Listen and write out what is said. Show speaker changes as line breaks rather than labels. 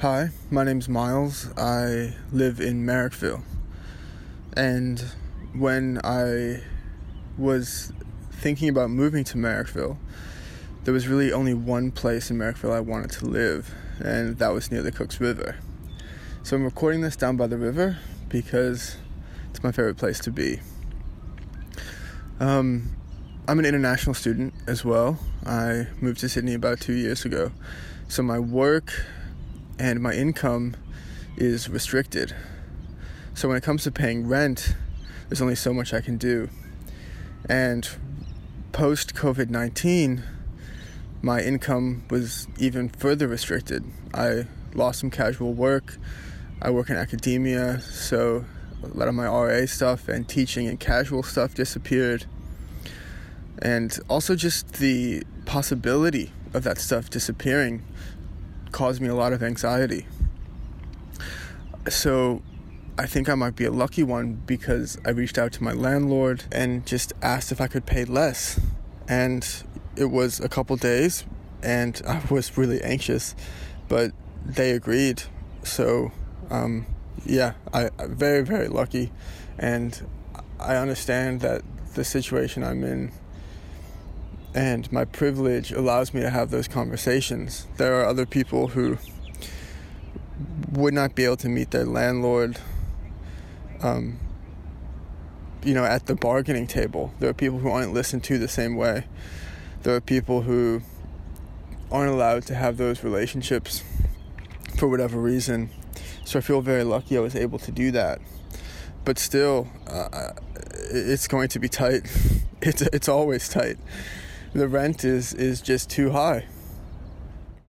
Hi, my name's Miles. I live in Marrickville. And when I was thinking about moving to Marrickville, there was really only one place in Marrickville I wanted to live, and that was near the Cooks River. So I'm recording this down by the river because it's my favorite place to be. Um, I'm an international student as well. I moved to Sydney about two years ago. So my work and my income is restricted. So when it comes to paying rent, there's only so much I can do. And post COVID 19, my income was even further restricted. I lost some casual work. I work in academia, so a lot of my RA stuff and teaching and casual stuff disappeared. And also, just the possibility of that stuff disappearing caused me a lot of anxiety. So I think I might be a lucky one because I reached out to my landlord and just asked if I could pay less. And it was a couple days and I was really anxious, but they agreed. So, um, yeah, I, I'm very, very lucky. And I understand that the situation I'm in and my privilege allows me to have those conversations. There are other people who would not be able to meet their landlord, um, you know, at the bargaining table. There are people who aren't listened to the same way. There are people who aren't allowed to have those relationships for whatever reason. So I feel very lucky I was able to do that. But still, uh, it's going to be tight. It's it's always tight the rent is is just too high.